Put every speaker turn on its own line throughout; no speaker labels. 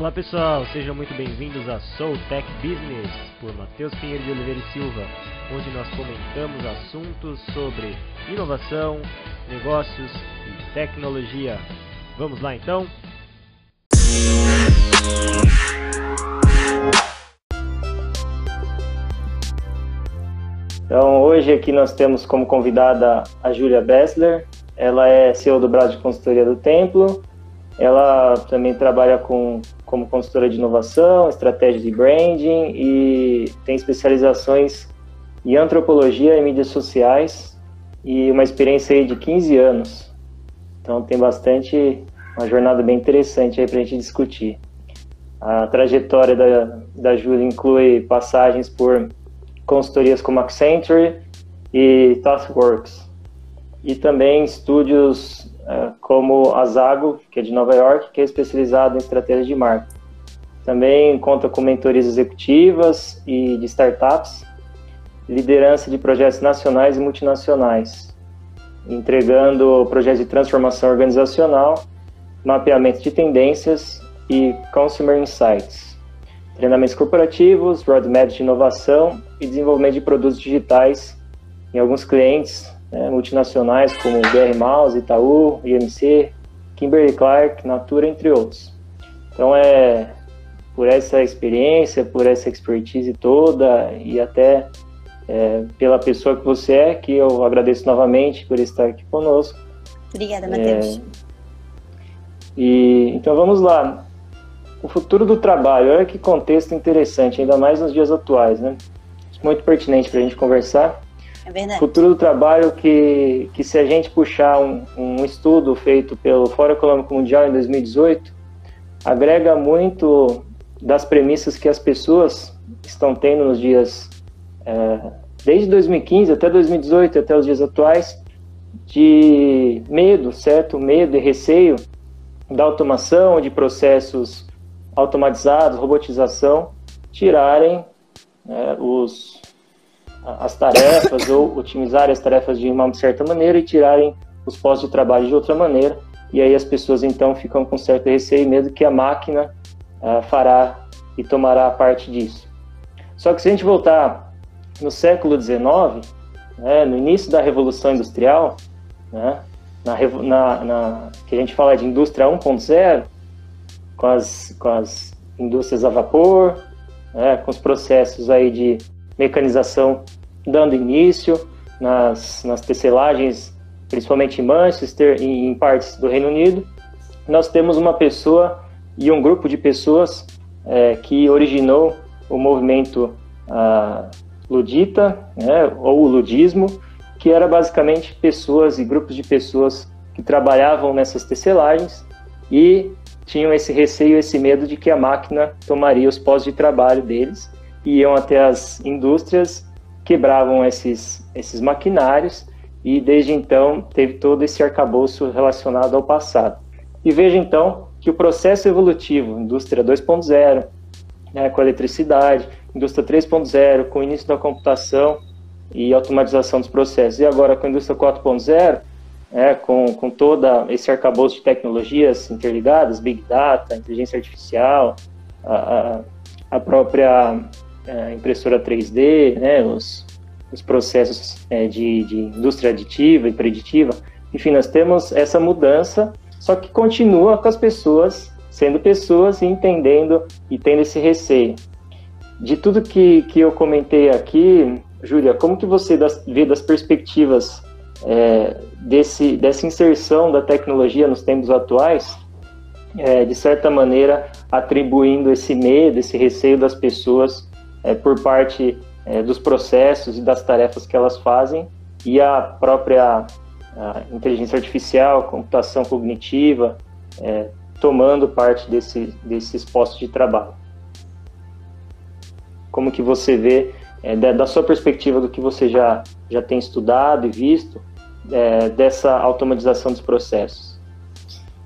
Olá pessoal, sejam muito bem-vindos a Soul Tech Business por Matheus Pinheiro de Oliveira e Silva, onde nós comentamos assuntos sobre inovação, negócios e tecnologia. Vamos lá então?
Então, hoje aqui nós temos como convidada a Júlia Bessler. Ela é CEO do braço de consultoria do Templo. Ela também trabalha com, como consultora de inovação, estratégia de branding e tem especializações em antropologia e mídias sociais e uma experiência aí de 15 anos. Então tem bastante, uma jornada bem interessante aí para a gente discutir. A trajetória da, da Júlia inclui passagens por consultorias como Accenture e TaskWorks. E também estúdios como a Zago, que é de Nova York, que é especializado em estratégia de marketing. Também conta com mentorias executivas e de startups, liderança de projetos nacionais e multinacionais, entregando projetos de transformação organizacional, mapeamento de tendências e consumer insights treinamentos corporativos, roadmaps de inovação e desenvolvimento de produtos digitais em alguns clientes né, multinacionais como BR Mouse, Itaú, IMC, Kimberly Clark, Natura, entre outros. Então é por essa experiência, por essa expertise toda e até é, pela pessoa que você é, que eu agradeço novamente por estar aqui conosco.
Obrigada, Matheus. É,
e então vamos lá. O futuro do trabalho, olha que contexto interessante, ainda mais nos dias atuais, né? Muito pertinente para a gente conversar.
É verdade.
Futuro do trabalho que, que se a gente puxar um, um estudo feito pelo Fórum Econômico Mundial em 2018, agrega muito das premissas que as pessoas estão tendo nos dias, é, desde 2015 até 2018, até os dias atuais, de medo, certo? Medo e receio da automação, de processos automatizados, robotização, tirarem né, os, as tarefas ou otimizarem as tarefas de uma certa maneira e tirarem os postos de trabalho de outra maneira. E aí as pessoas então ficam com certo receio e medo que a máquina uh, fará e tomará parte disso. Só que se a gente voltar no século XIX, né, no início da Revolução Industrial, né, na, na, na, que a gente fala de indústria 1.0, com as, com as indústrias a vapor, né, com os processos aí de mecanização dando início nas, nas tecelagens, principalmente em Manchester e em partes do Reino Unido. Nós temos uma pessoa e um grupo de pessoas é, que originou o movimento ludita, né, ou ludismo, que era basicamente pessoas e grupos de pessoas que trabalhavam nessas tecelagens e tinham esse receio, esse medo de que a máquina tomaria os postos de trabalho deles, iam até as indústrias, quebravam esses, esses maquinários e desde então teve todo esse arcabouço relacionado ao passado. E veja então que o processo evolutivo, indústria 2.0, né, com a eletricidade, indústria 3.0, com o início da computação e automatização dos processos, e agora com a indústria 4.0, é, com, com toda esse arcabouço de tecnologias interligadas, Big Data, inteligência artificial, a, a própria a impressora 3D, né, os, os processos é, de, de indústria aditiva e preditiva. Enfim, nós temos essa mudança, só que continua com as pessoas sendo pessoas e entendendo e tendo esse receio. De tudo que, que eu comentei aqui, Júlia, como que você das, vê das perspectivas é, desse, dessa inserção da tecnologia nos tempos atuais, é, de certa maneira atribuindo esse medo, esse receio das pessoas é, por parte é, dos processos e das tarefas que elas fazem e a própria a inteligência artificial, computação cognitiva, é, tomando parte desse, desses postos de trabalho. Como que você vê, é, da, da sua perspectiva do que você já, já tem estudado e visto, é, dessa automatização dos processos.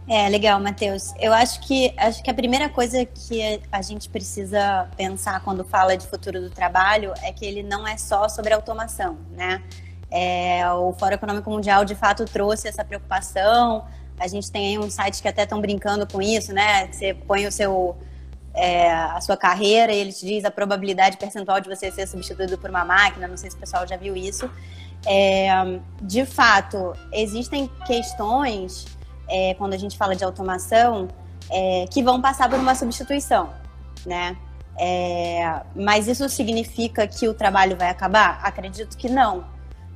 É, legal, Matheus. Eu acho que acho que a primeira coisa que a gente precisa pensar quando fala de futuro do trabalho é que ele não é só sobre automação, né? É, o Fórum Econômico Mundial de fato trouxe essa preocupação. A gente tem aí um site que até estão brincando com isso, né? Você põe o seu é, a sua carreira e ele te diz a probabilidade percentual de você ser substituído por uma máquina. Não sei se o pessoal já viu isso. É, de fato, existem questões, é, quando a gente fala de automação, é, que vão passar por uma substituição, né? É, mas isso significa que o trabalho vai acabar? Acredito que não,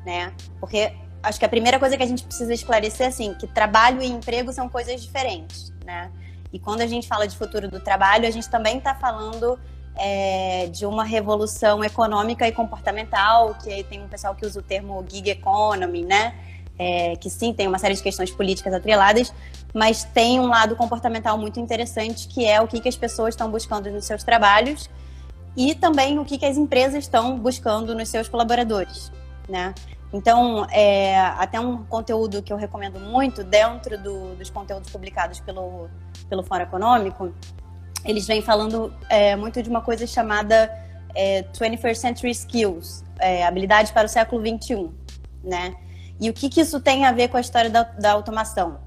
né? Porque acho que a primeira coisa que a gente precisa esclarecer é assim, que trabalho e emprego são coisas diferentes, né? E quando a gente fala de futuro do trabalho, a gente também está falando é, de uma revolução econômica e comportamental, que aí tem um pessoal que usa o termo gig economy, né? É, que sim, tem uma série de questões políticas atreladas, mas tem um lado comportamental muito interessante, que é o que, que as pessoas estão buscando nos seus trabalhos e também o que, que as empresas estão buscando nos seus colaboradores, né? Então, é, até um conteúdo que eu recomendo muito, dentro do, dos conteúdos publicados pelo, pelo Fórum Econômico, eles vêm falando é, muito de uma coisa chamada é, 21st Century Skills, é, habilidades para o século 21, né? E o que, que isso tem a ver com a história da, da automação?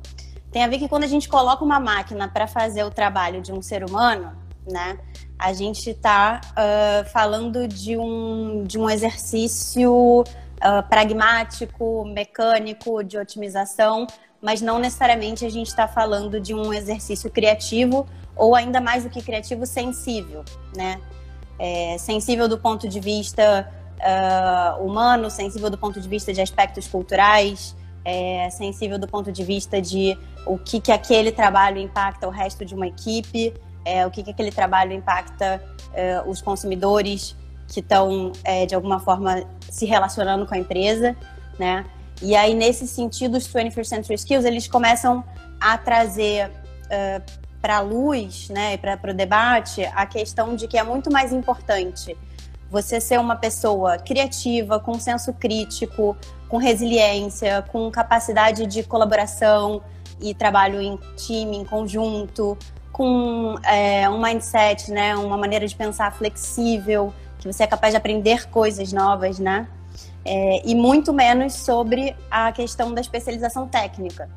Tem a ver que quando a gente coloca uma máquina para fazer o trabalho de um ser humano, né? A gente está uh, falando de um, de um exercício uh, pragmático, mecânico, de otimização, mas não necessariamente a gente está falando de um exercício criativo ou ainda mais do que criativo, sensível, né? É, sensível do ponto de vista uh, humano, sensível do ponto de vista de aspectos culturais, é, sensível do ponto de vista de o que, que aquele trabalho impacta o resto de uma equipe, é, o que, que aquele trabalho impacta é, os consumidores que estão, é, de alguma forma, se relacionando com a empresa, né? E aí, nesse sentido, os 21st Century Skills, eles começam a trazer uh, para a luz, né, para o debate, a questão de que é muito mais importante você ser uma pessoa criativa, com senso crítico, com resiliência, com capacidade de colaboração e trabalho em time, em conjunto, com é, um mindset, né, uma maneira de pensar flexível, que você é capaz de aprender coisas novas, né? É, e muito menos sobre a questão da especialização técnica.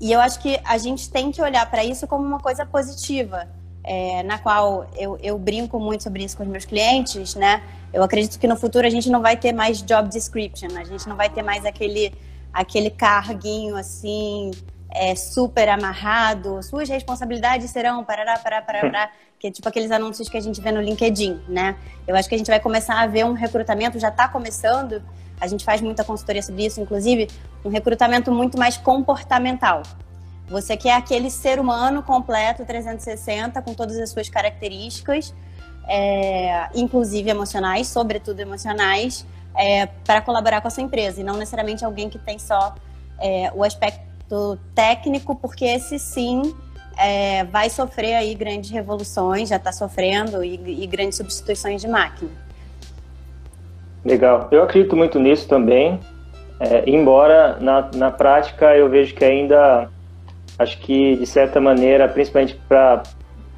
E eu acho que a gente tem que olhar para isso como uma coisa positiva, é, na qual eu, eu brinco muito sobre isso com os meus clientes, né? Eu acredito que no futuro a gente não vai ter mais job description, a gente não vai ter mais aquele, aquele carguinho assim, é, super amarrado, suas responsabilidades serão parará, parará, parará, que é tipo aqueles anúncios que a gente vê no LinkedIn, né? Eu acho que a gente vai começar a ver um recrutamento, já está começando, a gente faz muita consultoria sobre isso, inclusive, um recrutamento muito mais comportamental. Você quer aquele ser humano completo, 360, com todas as suas características, é, inclusive emocionais, sobretudo emocionais, é, para colaborar com a sua empresa, e não necessariamente alguém que tem só é, o aspecto técnico, porque esse sim é, vai sofrer aí grandes revoluções, já está sofrendo, e, e grandes substituições de máquina.
Legal. Eu acredito muito nisso também, é, embora na, na prática eu vejo que ainda, acho que de certa maneira, principalmente para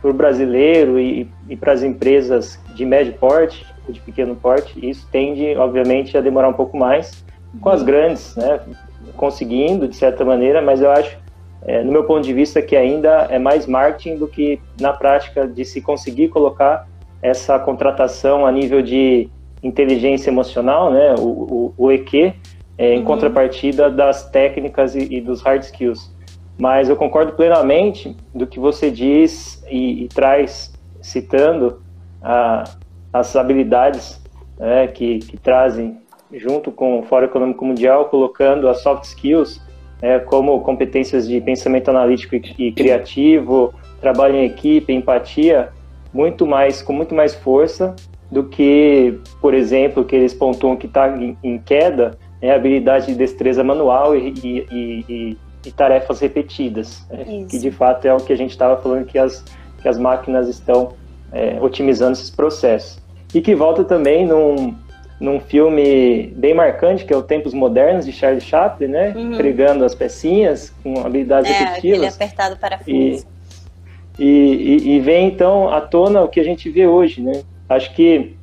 o brasileiro e, e para as empresas de médio porte, de pequeno porte, isso tende, obviamente, a demorar um pouco mais. Com as grandes, né, conseguindo, de certa maneira, mas eu acho, é, no meu ponto de vista, que ainda é mais marketing do que na prática de se conseguir colocar essa contratação a nível de inteligência emocional, né, o, o, o EQ, é, em uhum. contrapartida das técnicas e, e, dos hard skills. Mas eu concordo plenamente do que você diz e, e traz, citando as habilidades né, que, que trazem junto com o Fórum Econômico Mundial, colocando as soft skills é, como competências de pensamento analítico e, e criativo, trabalho em equipe, empatia, muito mais com muito mais força do que, por exemplo, que eles pontuam que está em, em, queda, é a habilidade de destreza manual e, e, e, e tarefas repetidas, né? que de fato é o que a gente estava falando que as, que as máquinas estão é, otimizando esses processos. E que volta também num, num filme bem marcante, que é o Tempos Modernos, de Charlie Chaplin, né? Uhum. Pregando as pecinhas com habilidades é, repetitivas.
apertado para
e, e, e, e vem então à tona o que a gente vê hoje, né? Acho que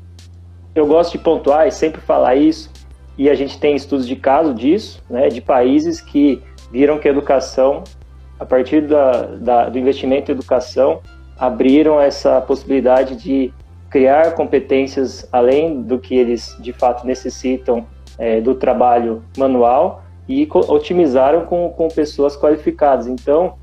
eu gosto de pontuar e sempre falar isso, e a gente tem estudos de caso disso, né, de países que viram que a educação, a partir da, da, do investimento em educação, abriram essa possibilidade de criar competências além do que eles de fato necessitam é, do trabalho manual e otimizaram com, com pessoas qualificadas. Então,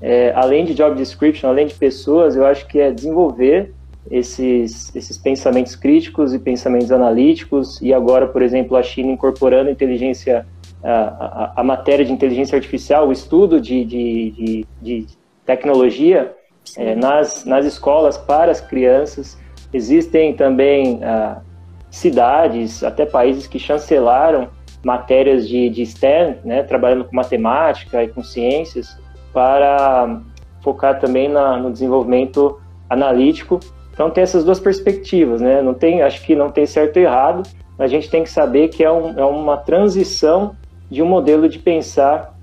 é, além de job description, além de pessoas, eu acho que é desenvolver esses, esses pensamentos críticos e pensamentos analíticos, e agora, por exemplo, a China incorporando inteligência, a, a, a matéria de inteligência artificial, o estudo de, de, de, de tecnologia é, nas, nas escolas para as crianças. Existem também ah, cidades, até países que chancelaram matérias de, de STEM, né, trabalhando com matemática e com ciências, para focar também na, no desenvolvimento analítico. Então tem essas duas perspectivas, né? Não tem, acho que não tem certo e errado. A gente tem que saber que é, um, é uma transição de um modelo de pensar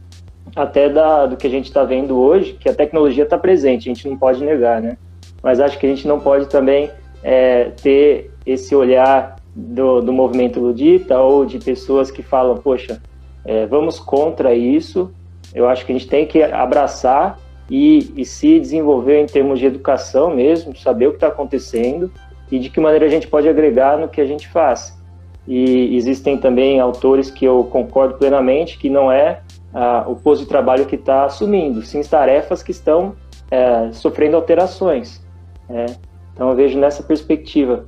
até da, do que a gente está vendo hoje, que a tecnologia está presente, a gente não pode negar, né? Mas acho que a gente não pode também é, ter esse olhar do, do movimento ludita ou de pessoas que falam, poxa, é, vamos contra isso. Eu acho que a gente tem que abraçar e, e se desenvolver em termos de educação mesmo, saber o que está acontecendo e de que maneira a gente pode agregar no que a gente faz. E existem também autores que eu concordo plenamente que não é ah, o posto de trabalho que está assumindo, sim tarefas que estão é, sofrendo alterações. Né? Então eu vejo nessa perspectiva.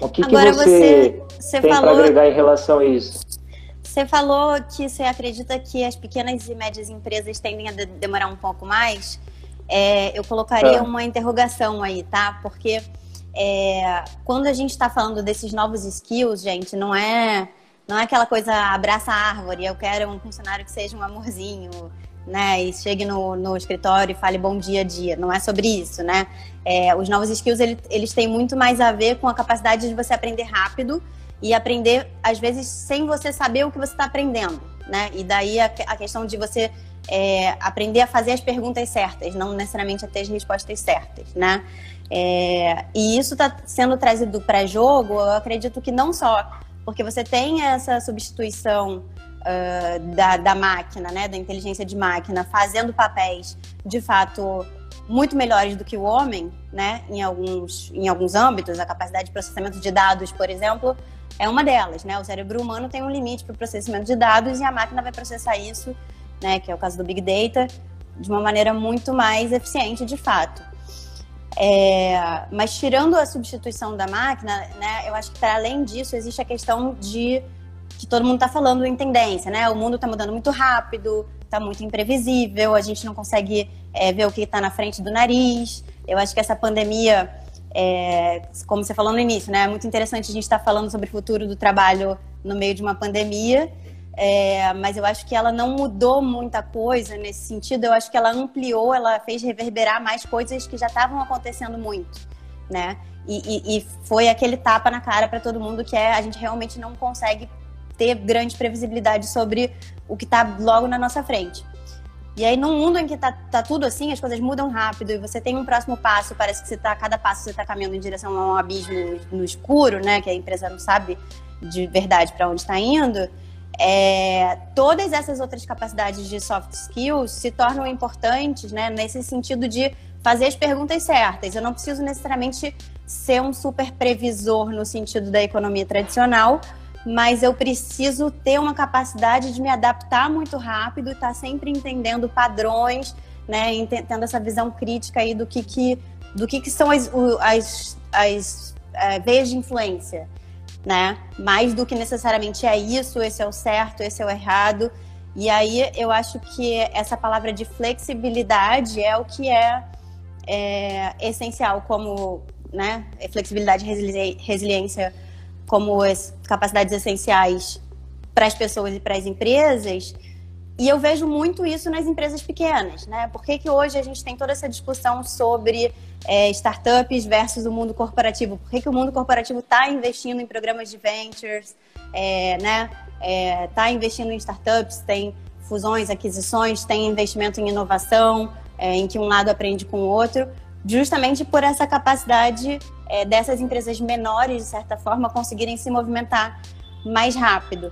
O que, Agora que você, você tem falou... para agregar em relação a isso?
Você falou que você acredita que as pequenas e médias empresas tendem a de demorar um pouco mais. É, eu colocaria é. uma interrogação aí, tá? Porque é, quando a gente está falando desses novos skills, gente, não é não é aquela coisa abraça a árvore, eu quero um funcionário que seja um amorzinho, né? E chegue no, no escritório e fale bom dia dia. Não é sobre isso, né? É, os novos skills, eles, eles têm muito mais a ver com a capacidade de você aprender rápido e aprender, às vezes, sem você saber o que você está aprendendo, né? E daí a, a questão de você é, aprender a fazer as perguntas certas, não necessariamente a ter as respostas certas, né? É, e isso está sendo trazido para jogo, eu acredito que não só porque você tem essa substituição uh, da, da máquina, né, da inteligência de máquina, fazendo papéis de fato muito melhores do que o homem, né, em alguns, em alguns âmbitos, a capacidade de processamento de dados, por exemplo, é uma delas, né? O cérebro humano tem um limite para o processamento de dados e a máquina vai processar isso, né, que é o caso do Big Data, de uma maneira muito mais eficiente, de fato. É, mas tirando a substituição da máquina, né, eu acho que para além disso existe a questão de que todo mundo está falando em tendência, né? O mundo está mudando muito rápido, está muito imprevisível, a gente não consegue é, ver o que está na frente do nariz. Eu acho que essa pandemia, é, como você falou no início, né? É muito interessante a gente estar tá falando sobre o futuro do trabalho no meio de uma pandemia. É, mas eu acho que ela não mudou muita coisa nesse sentido. Eu acho que ela ampliou, ela fez reverberar mais coisas que já estavam acontecendo muito, né? E, e, e foi aquele tapa na cara para todo mundo que é a gente realmente não consegue ter grande previsibilidade sobre o que está logo na nossa frente. E aí, num mundo em que tá, tá, tudo assim, as coisas mudam rápido e você tem um próximo passo, parece que você tá, cada passo você está caminhando em direção a um abismo no escuro, né? Que a empresa não sabe de verdade para onde está indo. É, todas essas outras capacidades de soft skills se tornam importantes, né? Nesse sentido de fazer as perguntas certas. Eu não preciso necessariamente ser um super previsor no sentido da economia tradicional, mas eu preciso ter uma capacidade de me adaptar muito rápido, estar tá sempre entendendo padrões, né, tendo essa visão crítica aí do que, que, do que, que são as, as, as é, veias de influência, né? Mais do que necessariamente é isso, esse é o certo, esse é o errado. E aí eu acho que essa palavra de flexibilidade é o que é, é essencial como, né, flexibilidade e resiliência como as capacidades essenciais para as pessoas e para as empresas. E eu vejo muito isso nas empresas pequenas, né? Por que, que hoje a gente tem toda essa discussão sobre é, startups versus o mundo corporativo? Por que, que o mundo corporativo está investindo em programas de ventures, é, né? Está é, investindo em startups, tem fusões, aquisições, tem investimento em inovação, é, em que um lado aprende com o outro, justamente por essa capacidade é, dessas empresas menores, de certa forma, conseguirem se movimentar mais rápido.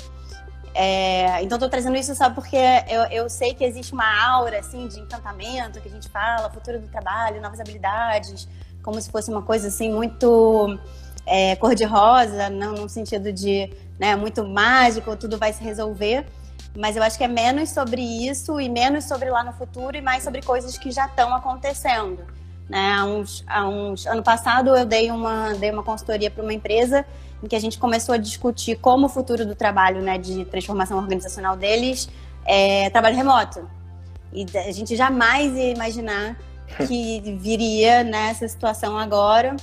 É, então estou trazendo isso só porque eu, eu sei que existe uma aura assim de encantamento que a gente fala, futuro do trabalho, novas habilidades, como se fosse uma coisa assim muito é, cor-de-rosa, não no sentido de né, muito mágico, tudo vai se resolver. Mas eu acho que é menos sobre isso e menos sobre lá no futuro e mais sobre coisas que já estão acontecendo. Né? Há uns, há uns, ano passado eu dei uma, dei uma consultoria para uma empresa em que a gente começou a discutir como o futuro do trabalho, né, de transformação organizacional deles é trabalho remoto. E a gente jamais ia imaginar que viria nessa situação agora.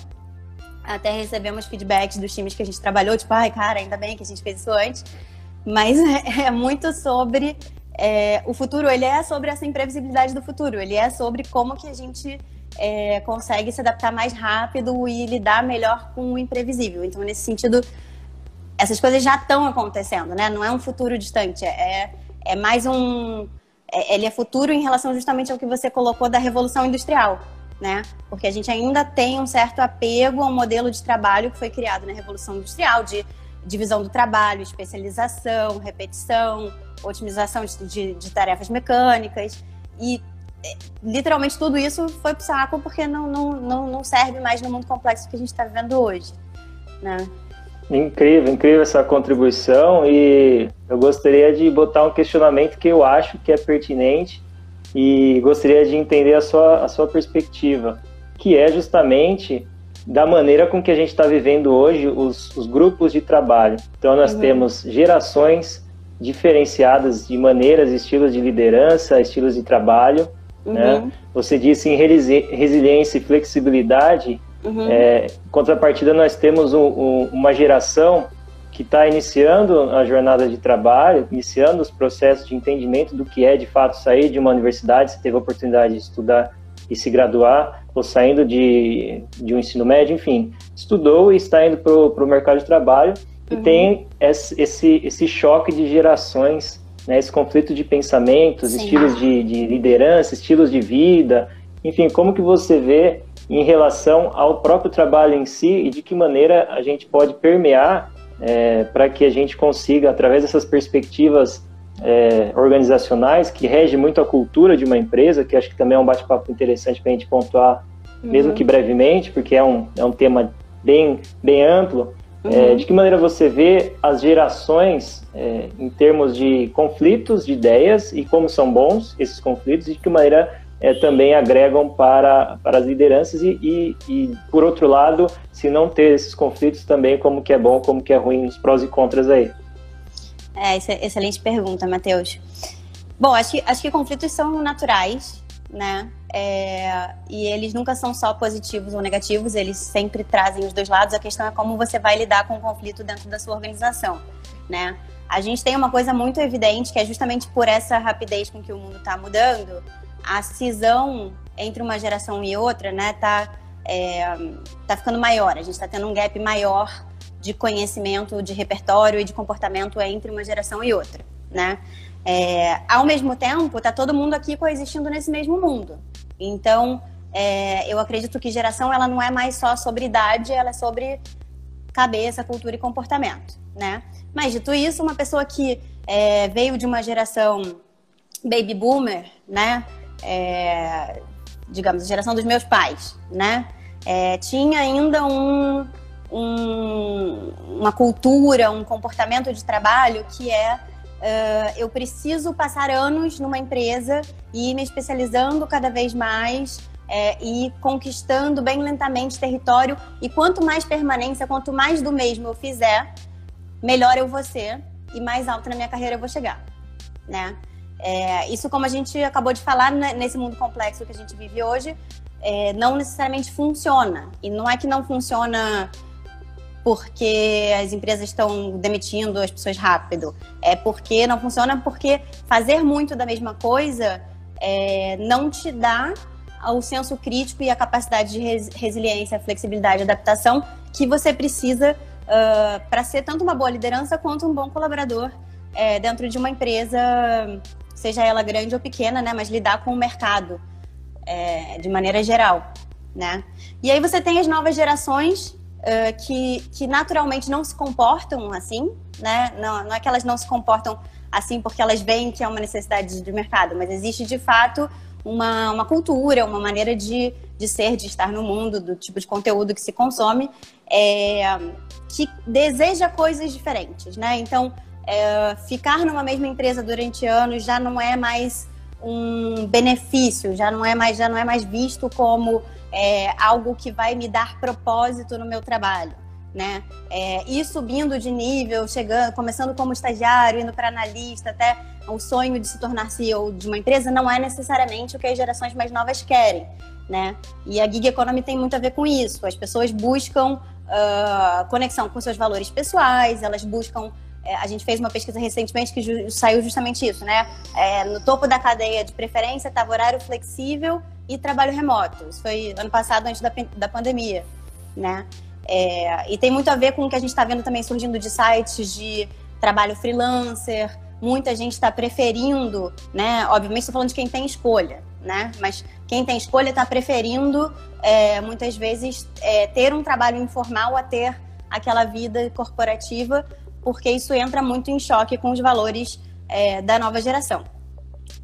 Até recebemos feedbacks dos times que a gente trabalhou, tipo, ai, cara, ainda bem que a gente fez isso antes. Mas é, muito sobre é, o futuro, ele é sobre essa imprevisibilidade do futuro, ele é sobre como que a gente é, consegue se adaptar mais rápido e lidar melhor com o imprevisível. Então, nesse sentido, essas coisas já estão acontecendo, né? Não é um futuro distante, é, é mais um. É, ele é futuro em relação justamente ao que você colocou da revolução industrial, né? Porque a gente ainda tem um certo apego ao modelo de trabalho que foi criado na revolução industrial, de divisão do trabalho, especialização, repetição, otimização de, de, de tarefas mecânicas. E literalmente tudo isso foi pro saco porque não, não, não, não serve mais no mundo complexo que a gente está vivendo hoje. Né?
Incrível, incrível essa contribuição e eu gostaria de botar um questionamento que eu acho que é pertinente e gostaria de entender a sua, a sua perspectiva, que é justamente da maneira com que a gente está vivendo hoje os, os, grupos de trabalho. Então nós uhum. temos gerações diferenciadas de maneiras, estilos de liderança, estilos de trabalho, Uhum. Né? Você disse em resiliência e flexibilidade. Uhum. É, contrapartida, nós temos um, um, uma geração que está iniciando a jornada de trabalho, iniciando os processos de entendimento do que é de fato sair de uma universidade, se teve a oportunidade de estudar e se graduar, ou saindo de, de um ensino médio, enfim, estudou e está indo para o mercado de trabalho uhum. e tem esse, esse choque de gerações né, esse conflito de pensamentos, Sim. estilos de, de, liderança, estilos de vida, enfim, como que você vê em relação ao próprio trabalho em si e de que maneira a gente pode permear é, para que a gente consiga, através dessas perspectivas é, organizacionais que rege muito a cultura de uma empresa, que acho que também é um bate-papo interessante para a gente pontuar, uhum. mesmo que brevemente, porque é um, é um tema bem, bem amplo, uhum. É, de que maneira você vê as gerações é, em termos de conflitos de ideias e como são bons esses conflitos e de que maneira é, também agregam para, para as lideranças e, e, e, por outro lado, se não ter esses conflitos também, como que é bom, como que é ruim, os prós e contras aí?
É, excelente pergunta, Matheus. Bom, acho que, acho que conflitos são naturais, né? É, e eles nunca são só positivos ou negativos, eles sempre trazem os dois lados. A questão é como você vai lidar com o conflito dentro da sua organização, né? A gente tem uma coisa muito evidente que é justamente por essa rapidez com que o mundo está mudando, a cisão entre uma geração e outra, né, tá, é, tá ficando maior. A gente está tendo um gap maior de conhecimento, de repertório e de comportamento entre uma geração e outra, né? É, ao mesmo tempo, está todo mundo aqui coexistindo nesse mesmo mundo. Então, é, eu acredito que geração ela não é mais só sobre idade, ela é sobre cabeça, cultura e comportamento, né? Mas dito isso, uma pessoa que é, veio de uma geração baby boomer, né? É, digamos, a geração dos meus pais, né? É, tinha ainda um, um, uma cultura, um comportamento de trabalho que é Uh, eu preciso passar anos numa empresa e ir me especializando cada vez mais é, e conquistando bem lentamente território. E quanto mais permanência, quanto mais do mesmo eu fizer, melhor eu vou ser e mais alto na minha carreira eu vou chegar, né? É, isso, como a gente acabou de falar, né, nesse mundo complexo que a gente vive hoje, é, não necessariamente funciona. E não é que não funciona porque as empresas estão demitindo as pessoas rápido. É porque não funciona porque fazer muito da mesma coisa é, não te dá o senso crítico e a capacidade de res, resiliência, flexibilidade adaptação que você precisa uh, para ser tanto uma boa liderança quanto um bom colaborador é, dentro de uma empresa, seja ela grande ou pequena, né, mas lidar com o mercado é, de maneira geral. Né? E aí você tem as novas gerações que, que naturalmente não se comportam assim, né? Não, não é que elas não se comportam assim porque elas veem que é uma necessidade de mercado, mas existe de fato uma, uma cultura, uma maneira de, de ser, de estar no mundo, do tipo de conteúdo que se consome, é, que deseja coisas diferentes, né? Então, é, ficar numa mesma empresa durante anos já não é mais um benefício, já não é mais, já não é mais visto como é, algo que vai me dar propósito no meu trabalho. Né? É, ir subindo de nível, chegando, começando como estagiário, indo para analista, até o sonho de se tornar CEO de uma empresa não é necessariamente o que as gerações mais novas querem, né? E a gig economy tem muito a ver com isso. As pessoas buscam uh, conexão com seus valores pessoais, elas buscam é, a gente fez uma pesquisa recentemente que ju saiu justamente isso, né? É, no topo da cadeia de preferência estava horário flexível e trabalho remoto. Isso foi ano passado, antes da, da pandemia, né? É, e tem muito a ver com o que a gente está vendo também surgindo de sites de trabalho freelancer. Muita gente está preferindo, né? Obviamente estou falando de quem tem escolha, né? Mas quem tem escolha está preferindo, é, muitas vezes, é, ter um trabalho informal a ter aquela vida corporativa porque isso entra muito em choque com os valores é, da nova geração,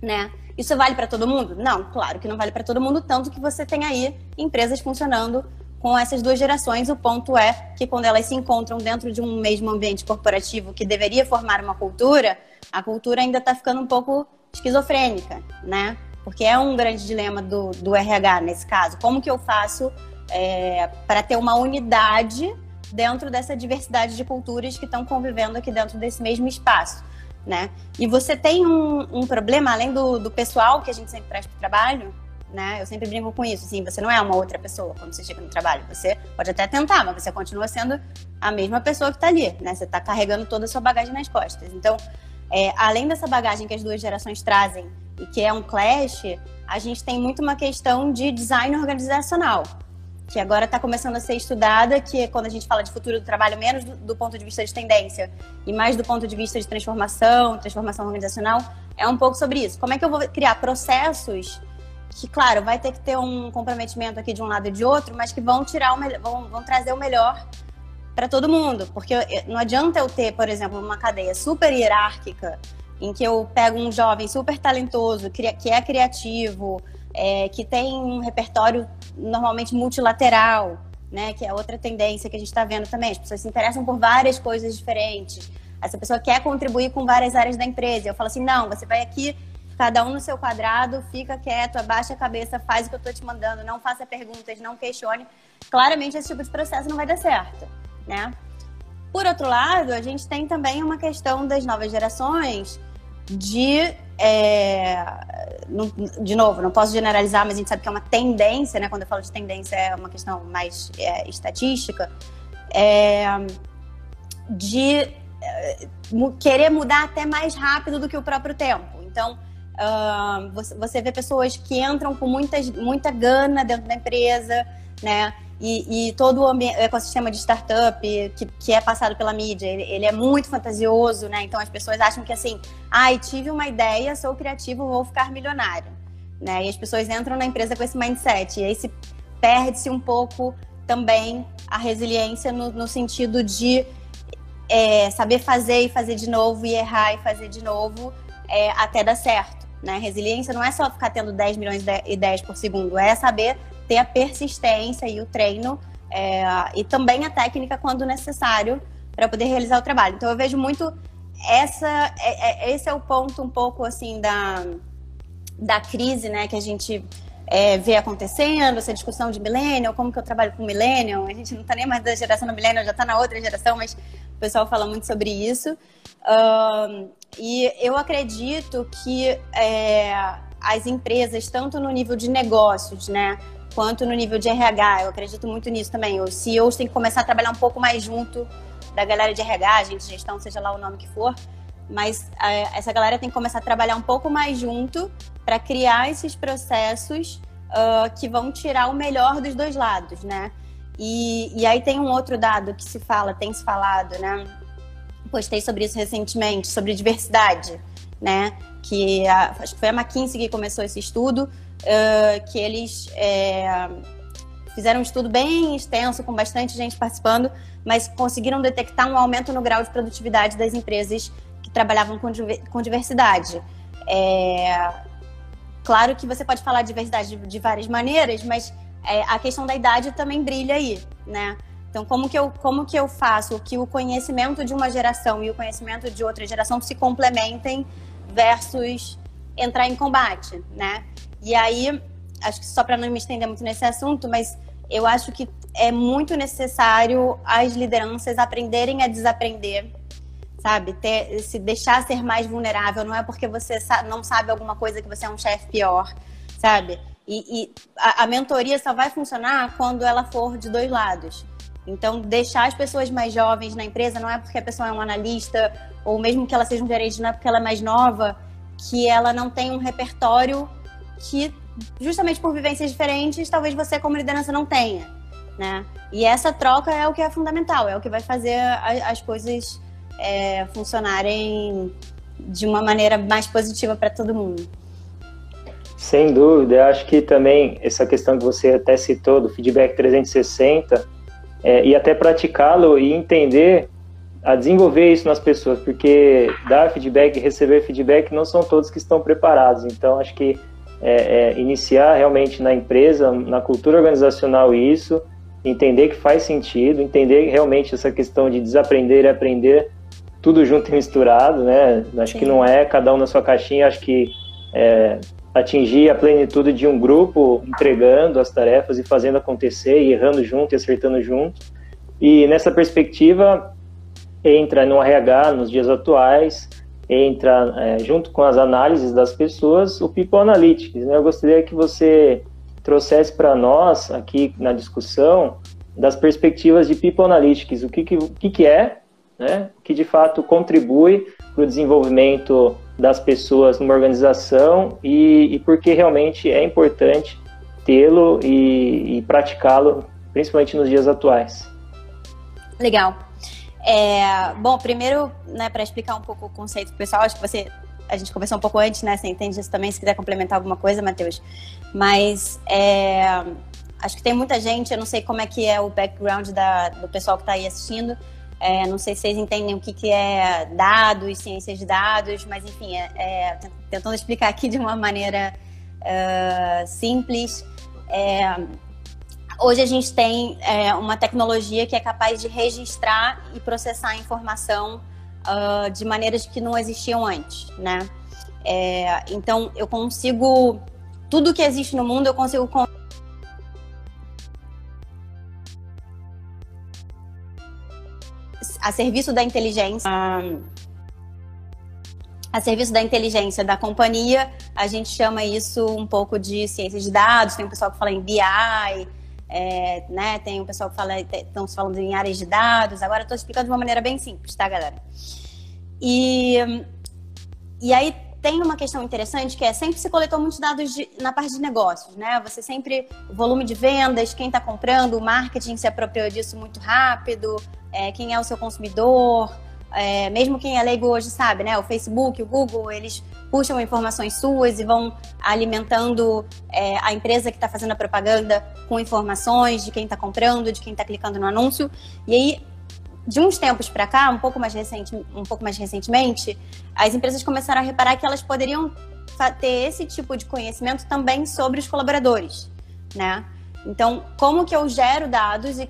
né? Isso vale para todo mundo? Não, claro que não vale para todo mundo, tanto que você tem aí empresas funcionando com essas duas gerações. O ponto é que quando elas se encontram dentro de um mesmo ambiente corporativo que deveria formar uma cultura, a cultura ainda está ficando um pouco esquizofrênica, né? Porque é um grande dilema do, do RH nesse caso. Como que eu faço é, para ter uma unidade dentro dessa diversidade de culturas que estão convivendo aqui dentro desse mesmo espaço, né? E você tem um, um problema, além do, do, pessoal que a gente sempre traz para o trabalho, né? Eu sempre brinco com isso, assim, você não é uma outra pessoa quando você chega no trabalho. Você pode até tentar, mas você continua sendo a mesma pessoa que está ali, né? Você está carregando toda a sua bagagem nas costas. Então, é, além dessa bagagem que as duas gerações trazem e que é um clash, a gente tem muito uma questão de design organizacional que agora está começando a ser estudada, que é quando a gente fala de futuro do trabalho, menos do, do, ponto de vista de tendência e mais do ponto de vista de transformação, transformação organizacional, é um pouco sobre isso. Como é que eu vou criar processos que, claro, vai ter que ter um comprometimento aqui de um lado e de outro, mas que vão tirar o vão, vão trazer o melhor para todo mundo, porque não adianta eu ter, por exemplo, uma cadeia super hierárquica em que eu pego um jovem super talentoso, que é criativo, é, que tem um repertório normalmente multilateral, né? Que é outra tendência que a gente está vendo também. As pessoas se interessam por várias coisas diferentes. Essa pessoa quer contribuir com várias áreas da empresa. Eu falo assim, não, você vai aqui, cada um no seu quadrado, fica quieto, abaixa a cabeça, faz o que eu estou te mandando, não faça perguntas, não questione. Claramente esse tipo de processo não vai dar certo, né? Por outro lado, a gente tem também uma questão das novas gerações de é, de novo, não posso generalizar, mas a gente sabe que é uma tendência, né? Quando eu falo de tendência, é uma questão mais é, estatística, é, de é, querer mudar até mais rápido do que o próprio tempo. Então, uh, você, você vê pessoas que entram com muitas, muita gana dentro da empresa, né? E, e, todo o, ecossistema de startup que, que é passado pela mídia, ele, ele, é muito fantasioso, né? Então as pessoas acham que assim, ai, ah, tive uma ideia, sou criativo, vou ficar milionário, né? E as pessoas entram na empresa com esse mindset e aí se perde-se um pouco também a resiliência no, no sentido de é, saber fazer e fazer de novo e errar e fazer de novo é, até dar certo. Né? Resiliência não é só ficar tendo 10 milhões de ideias por segundo, é saber ter a persistência e o treino é, e também a técnica quando necessário para poder realizar o trabalho. Então eu vejo muito essa é, é, esse é o ponto um pouco assim da, da crise, né, que a gente é, vê acontecendo, essa discussão de millennial, como que eu trabalho com millennial, a gente não está nem mais da geração do millennial, já está na outra geração, mas o pessoal fala muito sobre isso. Uh, e eu acredito que é, as empresas, tanto no nível de negócios, né, quanto no nível de RH. Eu acredito muito nisso também. Os CEOs têm que começar a trabalhar um pouco mais junto da galera de RH, agente de gestão, seja lá o nome que for. Mas é, essa galera tem que começar a trabalhar um pouco mais junto para criar esses processos uh, que vão tirar o melhor dos dois lados, né? E, e aí tem um outro dado que se fala, tem se falado, né? Postei sobre isso recentemente, sobre diversidade, né? Que a, acho que foi a McKinsey que começou esse estudo, uh, que eles é, fizeram um estudo bem extenso, com bastante gente participando, mas conseguiram detectar um aumento no grau de produtividade das empresas que trabalhavam com, com diversidade. É... Claro que você pode falar de diversidade de, de várias maneiras, mas é, a questão da idade também brilha aí, né? Então, como que, eu, como que eu faço que o conhecimento de uma geração e o conhecimento de outra geração se complementem versus entrar em combate, né? E aí, acho que só para não me estender muito nesse assunto, mas eu acho que é muito necessário as lideranças aprenderem a desaprender, sabe? Ter, se deixar ser mais vulnerável. Não é porque você não sabe alguma coisa que você é um chefe pior, sabe? E, e a, a mentoria só vai funcionar quando ela for de dois lados. Então, deixar as pessoas mais jovens na empresa não é porque a pessoa é um analista, ou mesmo que ela seja um gerente, não é porque ela é mais nova, que ela não tem um repertório que, justamente por vivências diferentes, talvez você, como liderança, não tenha. Né? E essa troca é o que é fundamental, é o que vai fazer as coisas é, funcionarem de uma maneira mais positiva para todo mundo.
Sem dúvida, eu acho que também essa questão que você até citou do feedback 360 é, e até praticá-lo e entender a desenvolver isso nas pessoas, porque dar feedback e receber feedback não são todos que estão preparados. Então, acho que é, é, iniciar realmente na empresa, na cultura organizacional isso, entender que faz sentido, entender realmente essa questão de desaprender e aprender tudo junto e misturado, né? Acho Sim. que não é cada um na sua caixinha, acho que é, atingir a plenitude de um grupo entregando as tarefas e fazendo acontecer, e errando junto e acertando junto. E nessa perspectiva, entra no RH nos dias atuais, entra é, junto com as análises das pessoas o People Analytics. Né? Eu gostaria que você trouxesse para nós aqui na discussão das perspectivas de People Analytics, o que, que, o que, que é, né? o que de fato contribui para o desenvolvimento das pessoas numa organização e, e porque realmente é importante tê-lo e, e praticá-lo, principalmente nos dias atuais.
Legal. É, bom, primeiro, né, para explicar um pouco o conceito pessoal, acho que você a gente conversou um pouco antes, né? Você entende isso também, se quiser complementar alguma coisa, Matheus. Mas é, acho que tem muita gente, eu não sei como é que é o background da, do pessoal que está aí assistindo, é, não sei se vocês entendem o que, que é dados, ciências de dados, mas enfim, é, é, tentando explicar aqui de uma maneira uh, simples. Hoje a gente tem é, uma tecnologia que é capaz de registrar e processar a informação uh, de maneiras que não existiam antes, né? É, então eu consigo tudo que existe no mundo eu consigo a serviço da inteligência. A serviço da inteligência da companhia, a gente chama isso um pouco de ciência de dados. Tem um pessoal que fala em BI, é, né? Tem um pessoal que fala, estão falando em áreas de dados. Agora estou explicando de uma maneira bem simples, tá, galera? E, e aí tem uma questão interessante que é sempre se coletou muitos dados de, na parte de negócios, né? Você sempre, o volume de vendas, quem está comprando, o marketing se apropriou disso muito rápido, é, quem é o seu consumidor, é, mesmo quem é leigo hoje sabe, né? O Facebook, o Google, eles puxam informações suas e vão alimentando é, a empresa que está fazendo a propaganda com informações de quem está comprando, de quem está clicando no anúncio. E aí, de uns tempos para cá, um pouco mais recente, um pouco mais recentemente, as empresas começaram a reparar que elas poderiam ter esse tipo de conhecimento também sobre os colaboradores, né? Então, como que eu gero dados e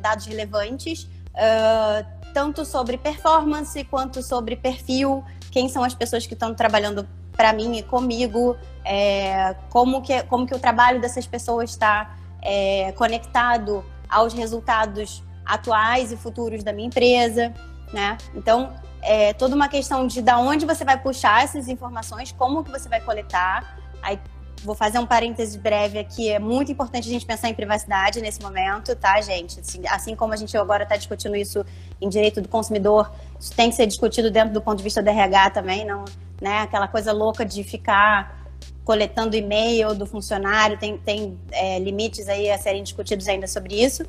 dados relevantes uh, tanto sobre performance quanto sobre perfil, quem são as pessoas que estão trabalhando para mim e comigo, é, como, que, como que o trabalho dessas pessoas está é, conectado aos resultados atuais e futuros da minha empresa, né? Então, é toda uma questão de da onde você vai puxar essas informações, como que você vai coletar, aí vou fazer um parêntese breve aqui. É muito importante a gente pensar em privacidade nesse momento, tá, gente? Assim, assim como a gente agora está discutindo isso em direito do consumidor, isso tem que ser discutido dentro do ponto de vista do RH também, não, né? Aquela coisa louca de ficar coletando e-mail do funcionário, tem, tem é, limites aí a serem discutidos ainda sobre isso.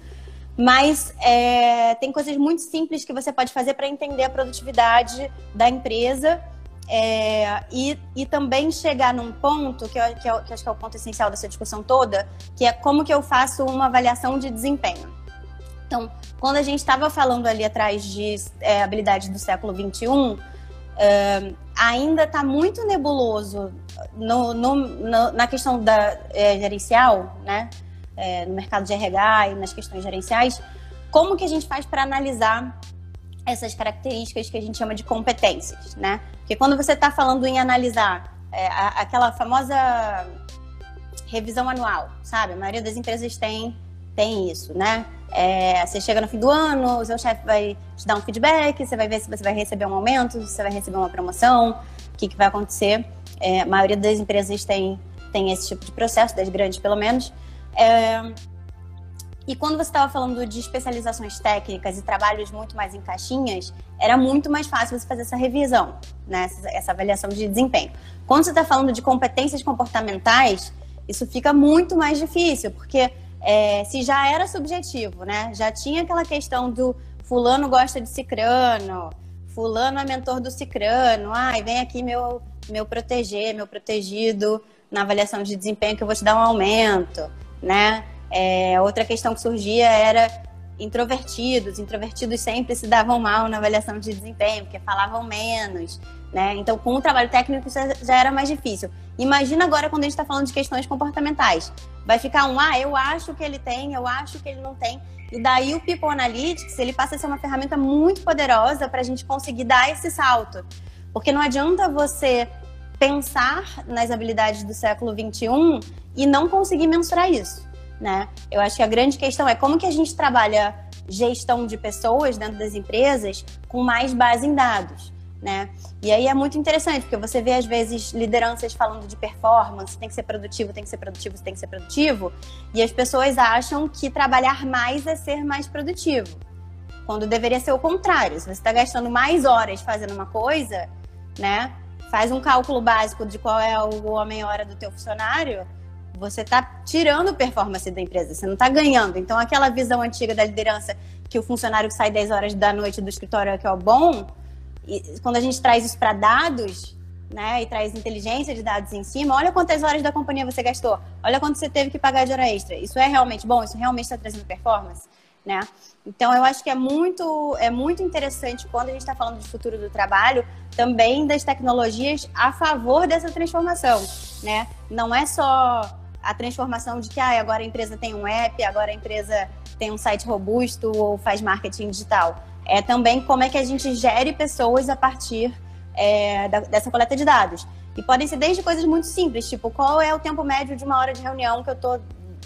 Mas é, tem coisas muito simples que você pode fazer para entender a produtividade da empresa é, e, e também chegar num ponto, que, eu, que, eu, que acho que é o ponto essencial dessa discussão toda, que é como que eu faço uma avaliação de desempenho. Então, quando a gente estava falando ali atrás de é, habilidades do século XXI, uh, ainda está muito nebuloso no, no, no, na questão da é, gerencial, né? É, no mercado de RH e nas questões gerenciais, como que a gente faz para analisar essas características que a gente chama de competências, né? Porque quando você está falando em analisar é, a, aquela famosa revisão anual, sabe? A maioria das empresas tem, tem isso, né? É, você chega no fim do ano, o seu chefe vai te dar um feedback, você vai ver se você vai receber um aumento, se você vai receber uma promoção, o que, que vai acontecer. É, a maioria das empresas tem, tem esse tipo de processo, das grandes pelo menos. É, e quando você estava falando de especializações técnicas e trabalhos muito mais em caixinhas, era muito mais fácil você fazer essa revisão, né? essa, essa avaliação de desempenho. Quando você está falando de competências comportamentais, isso fica muito mais difícil, porque é, se já era subjetivo, né? Já tinha aquela questão do fulano gosta de cicrano, fulano é mentor do cicrano, ai, vem aqui meu, meu proteger, meu protegido na avaliação de desempenho que eu vou te dar um aumento, né? É, outra questão que surgia era introvertidos. Introvertidos sempre se davam mal na avaliação de desempenho, porque falavam menos. Né? Então, com o trabalho técnico, isso já era mais difícil. Imagina agora quando a gente está falando de questões comportamentais. Vai ficar um, ah, eu acho que ele tem, eu acho que ele não tem. E daí o People Analytics, ele passa a ser uma ferramenta muito poderosa para a gente conseguir dar esse salto. Porque não adianta você pensar nas habilidades do século XXI e não conseguir mensurar isso né? Eu acho que a grande questão é como que a gente trabalha gestão de pessoas dentro das empresas com mais base em dados, né? E aí é muito interessante, porque você vê às vezes lideranças falando de performance, tem que ser produtivo, tem que ser produtivo, tem que ser produtivo, e as pessoas acham que trabalhar mais é ser mais produtivo. Quando deveria ser o contrário. Se você está gastando mais horas fazendo uma coisa, né? Faz um cálculo básico de qual é o homem-hora do teu funcionário, você está tirando performance da empresa, você não está ganhando. Então, aquela visão antiga da liderança que o funcionário que sai 10 horas da noite do escritório é que é o bom, e quando a gente traz isso para dados, né, e traz inteligência de dados em cima, olha quantas horas da companhia você gastou, olha quanto você teve que pagar de hora extra. Isso é realmente bom? Isso realmente está trazendo performance? Né? Então, eu acho que é muito, é muito interessante quando a gente está falando de futuro do trabalho, também das tecnologias a favor dessa transformação. Né? Não é só a transformação de que ah, agora a empresa tem um app, agora a empresa tem um site robusto ou faz marketing digital. É também como é que a gente gere pessoas a partir é, da, dessa coleta de dados. E podem ser desde coisas muito simples, tipo qual é o tempo médio de uma hora de reunião que eu estou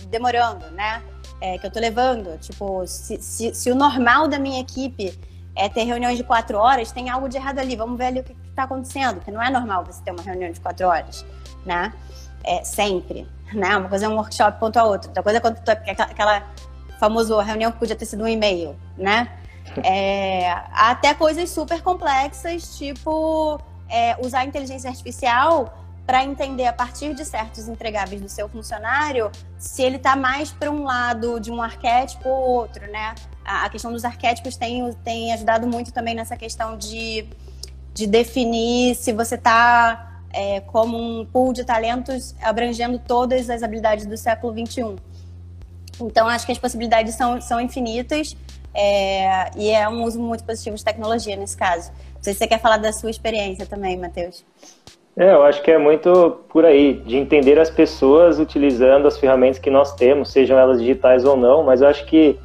demorando, né? É, que eu estou levando. Tipo, se, se, se, o normal da minha equipe é ter reuniões de quatro horas, tem algo de errado ali. Vamos ver ali o que está acontecendo, que não é normal você ter uma reunião de quatro horas, né? É, sempre né? Uma coisa é um workshop ponto a outra, outra coisa é quando tu, aquela famosa reunião que podia ter sido um e-mail, né? É, até coisas super complexas, tipo é, usar a inteligência artificial para entender a partir de certos entregáveis do seu funcionário se ele está mais para um lado de um arquétipo ou outro, né? A, questão dos arquétipos tem, tem ajudado muito também nessa questão de, de definir se você está é, como um pool de talentos abrangendo todas as habilidades do século XXI. Então, acho que as possibilidades são, são infinitas é, e é um uso muito positivo de tecnologia nesse caso. Não sei se você quer falar da sua experiência também, Matheus.
É, eu acho que é muito por aí, de entender as pessoas utilizando as ferramentas que nós temos, sejam elas digitais ou não, mas eu acho que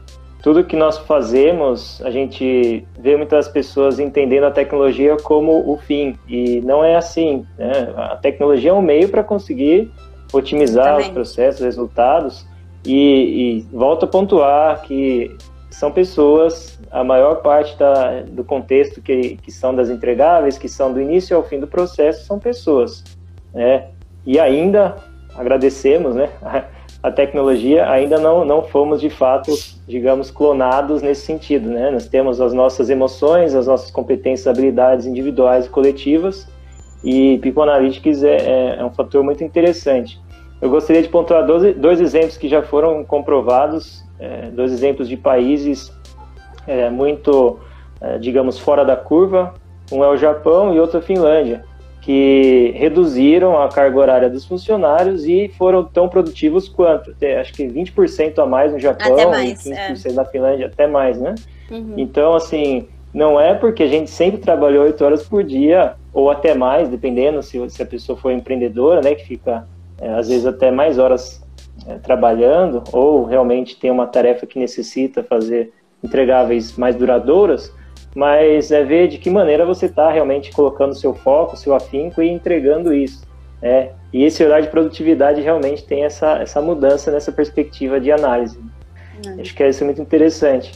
tudo que nós fazemos, a gente vê muitas pessoas entendendo a tecnologia como o fim, e não é assim. Né? A tecnologia é um meio para conseguir otimizar os processos, os resultados, e, e volto a pontuar que são pessoas, a maior parte da, do contexto que, que são das entregáveis, que são do início ao fim do processo, são pessoas. Né? E ainda agradecemos né, a tecnologia, ainda não, não fomos de fato, digamos, clonados nesse sentido. Né? Nós temos as nossas emoções, as nossas competências, habilidades individuais e coletivas, e People Analytics é, é, é um fator muito interessante. Eu gostaria de pontuar dois, dois exemplos que já foram comprovados, é, dois exemplos de países é, muito, é, digamos, fora da curva. Um é o Japão e outro a Finlândia. Que reduziram a carga horária dos funcionários e foram tão produtivos quanto. Acho que 20% a mais no Japão
mais,
e 15% é. na Finlândia, até mais, né? Uhum. Então, assim, não é porque a gente sempre trabalhou 8 horas por dia, ou até mais, dependendo se, se a pessoa for empreendedora, né, que fica é, às vezes até mais horas é, trabalhando, ou realmente tem uma tarefa que necessita fazer entregáveis mais duradouras, mas é ver de que maneira você está realmente colocando seu foco, seu afinco e entregando isso. Né? E esse horário de produtividade realmente tem essa, essa mudança nessa perspectiva de análise. Hum. Acho que isso é muito interessante.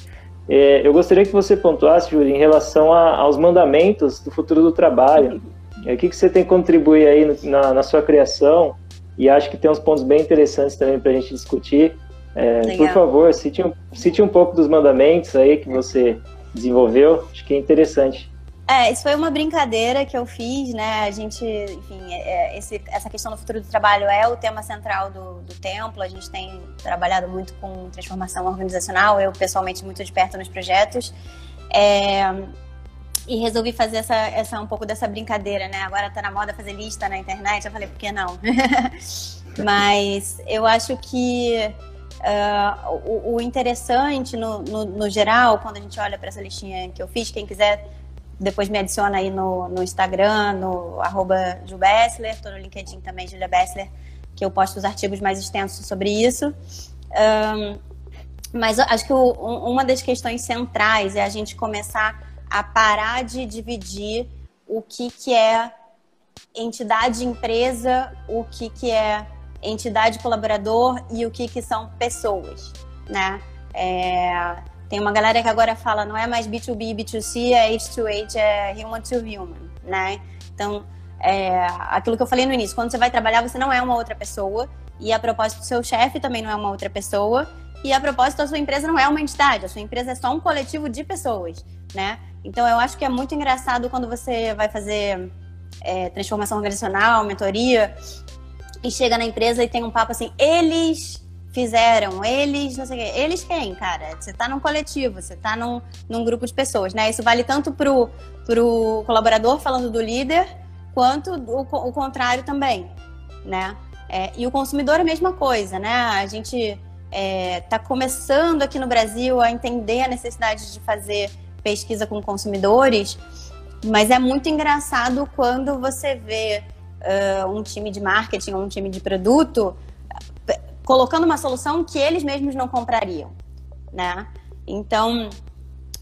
É, eu gostaria que você pontuasse, Júlia, em relação a, aos mandamentos do futuro do trabalho. É, o que, que você tem que contribuir aí no, na, na, sua criação? E acho que tem uns pontos bem interessantes também para a gente discutir. É, por favor, cite um, cite um pouco dos mandamentos aí que você desenvolveu. Acho que é interessante.
É, isso foi uma brincadeira que eu fiz, né? A gente, enfim, é, é, esse, essa questão do futuro do trabalho é o tema central do, do templo. A gente tem trabalhado muito com transformação organizacional, eu pessoalmente muito de perto nos projetos. É, e resolvi fazer essa, essa um pouco dessa brincadeira, né? Agora tá na moda fazer lista na internet. Eu falei, por que não? Mas eu acho que Uh, o, o, interessante no, no, no, geral, quando a gente olha para essa listinha que eu fiz, quem quiser depois me adiciona aí no, no Instagram, no arroba Bessler, estou no LinkedIn também, Julia Bessler, que eu posto os artigos mais extensos sobre isso. Um, mas acho que o, uma das questões centrais é a gente começar a parar de dividir o que, que é entidade empresa, o que, que é entidade colaborador e o que, que são pessoas, né? É, tem uma galera que agora fala não é mais B2B, B2C, é H2H, é human to human, né? Então, é, aquilo que eu falei no início, quando você vai trabalhar, você não é uma outra pessoa, e a propósito, seu chefe também não é uma outra pessoa, e a propósito, a sua empresa não é uma entidade, a sua empresa é só um coletivo de pessoas, né? Então, eu acho que é muito engraçado quando você vai fazer é, transformação organizacional, mentoria, e chega na empresa e tem um papo assim, eles fizeram, eles, não sei o quê. Eles quem, cara? Você tá num coletivo, você tá num, num grupo de pessoas, né? Isso vale tanto pro, pro colaborador falando do líder, quanto o, o contrário também, né? É, e o consumidor é a mesma coisa, né? A gente é, tá começando aqui no Brasil a entender a necessidade de fazer pesquisa com consumidores, mas é muito engraçado quando você vê uh, um time de marketing ou um time de produto colocando uma solução que eles mesmos não comprariam, né? Então,